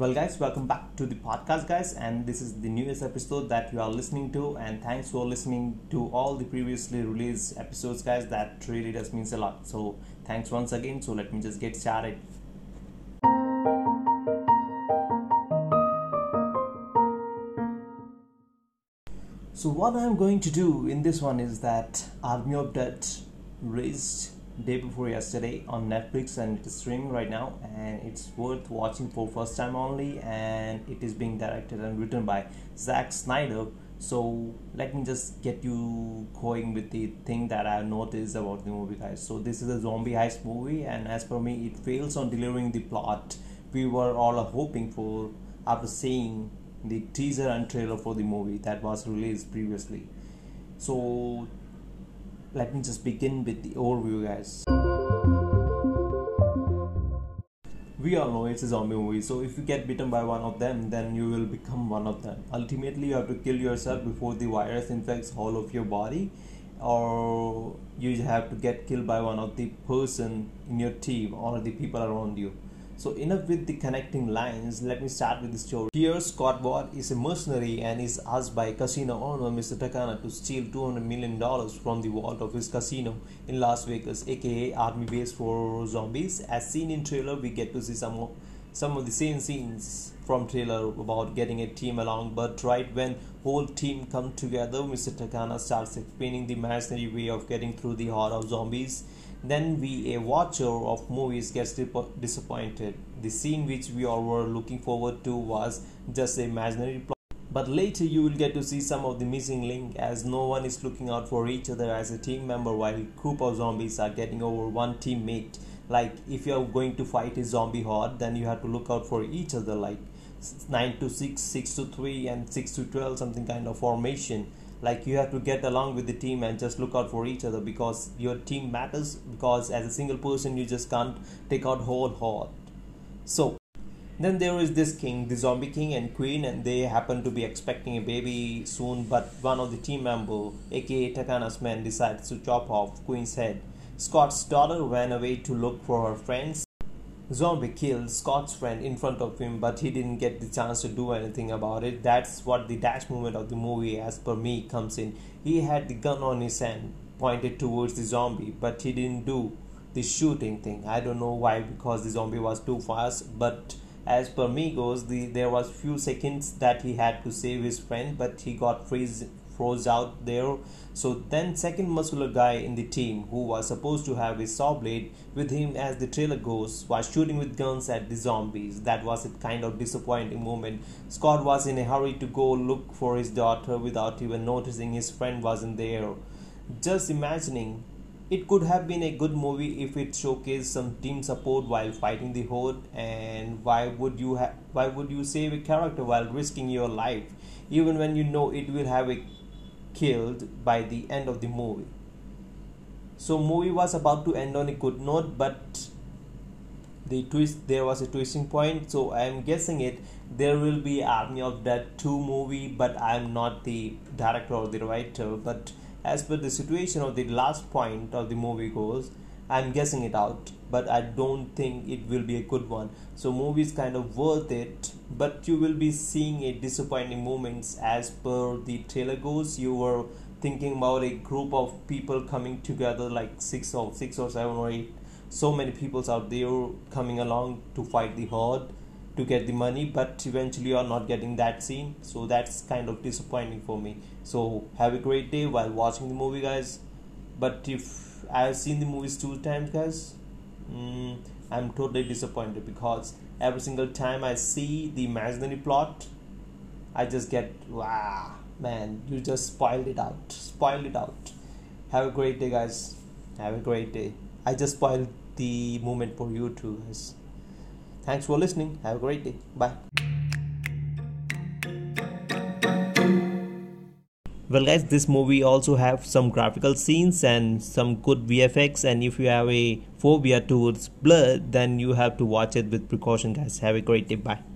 Well, guys, welcome back to the podcast, guys, and this is the newest episode that you are listening to. And thanks for listening to all the previously released episodes, guys. That really does means a lot. So, thanks once again. So, let me just get started. So, what I'm going to do in this one is that Army of raised day before yesterday on Netflix and it is streaming right now and it's worth watching for first time only and it is being directed and written by Zack Snyder. So let me just get you going with the thing that I noticed about the movie guys. So this is a zombie heist movie and as per me it fails on delivering the plot. We were all hoping for after seeing the teaser and trailer for the movie that was released previously. So let me just begin with the overview guys. We all know it's a zombie movie so if you get bitten by one of them then you will become one of them. Ultimately you have to kill yourself before the virus infects all of your body or you have to get killed by one of the person in your team or the people around you so enough with the connecting lines, let me start with the story. Here Scott Ward is a mercenary and is asked by casino owner Mr. Takana to steal $200 million from the vault of his casino in Las Vegas, aka army base for zombies. As seen in trailer, we get to see some of, some of the same scenes from trailer about getting a team along, but right when whole team come together, Mr. Takana starts explaining the mercenary way of getting through the horde of zombies then we, a watcher of movies, gets disappointed. The scene which we all were looking forward to was just an imaginary plot. But later you will get to see some of the missing link as no one is looking out for each other as a team member while a group of zombies are getting over one teammate. Like if you are going to fight a zombie horde, then you have to look out for each other like 9 to 6, 6 to 3 and 6 to 12 something kind of formation like you have to get along with the team and just look out for each other because your team matters because as a single person you just can't take out whole horde so then there is this king the zombie king and queen and they happen to be expecting a baby soon but one of the team member aka takana's men decides to chop off queen's head. Scott's daughter ran away to look for her friends Zombie killed Scott's friend in front of him, but he didn't get the chance to do anything about it. That's what the dash moment of the movie, as per me, comes in. He had the gun on his hand, pointed towards the zombie, but he didn't do the shooting thing. I don't know why, because the zombie was too fast. But as per me goes, the there was few seconds that he had to save his friend, but he got freeze froze out there. So then second muscular guy in the team who was supposed to have his saw blade with him as the trailer goes was shooting with guns at the zombies. That was a kind of disappointing moment. Scott was in a hurry to go look for his daughter without even noticing his friend wasn't there. Just imagining it could have been a good movie if it showcased some team support while fighting the horde and why would you ha- why would you save a character while risking your life even when you know it will have a killed by the end of the movie. So movie was about to end on a good note but the twist there was a twisting point. So i am guessing it there will be army of dead 2 movie but i am not the director or the writer. But as per the situation of the last point of the movie goes i'm guessing it out but I don't think it will be a good one. So movie is kind of worth it, but you will be seeing a disappointing moments as per the trailer goes. You were thinking about a group of people coming together, like six or six or seven or eight. So many peoples out there coming along to fight the horde to get the money, but eventually you are not getting that scene. So that's kind of disappointing for me. So have a great day while watching the movie, guys. But if I've seen the movies two times, guys, mm, I'm totally disappointed because every single time I see the imaginary plot, I just get wow, man, you just spoiled it out, spoiled it out. Have a great day, guys. Have a great day. I just spoiled the moment for you too, guys. Thanks for listening. Have a great day. Bye. Well guys this movie also have some graphical scenes and some good vfx and if you have a phobia towards blood then you have to watch it with precaution guys. Have a great day. Bye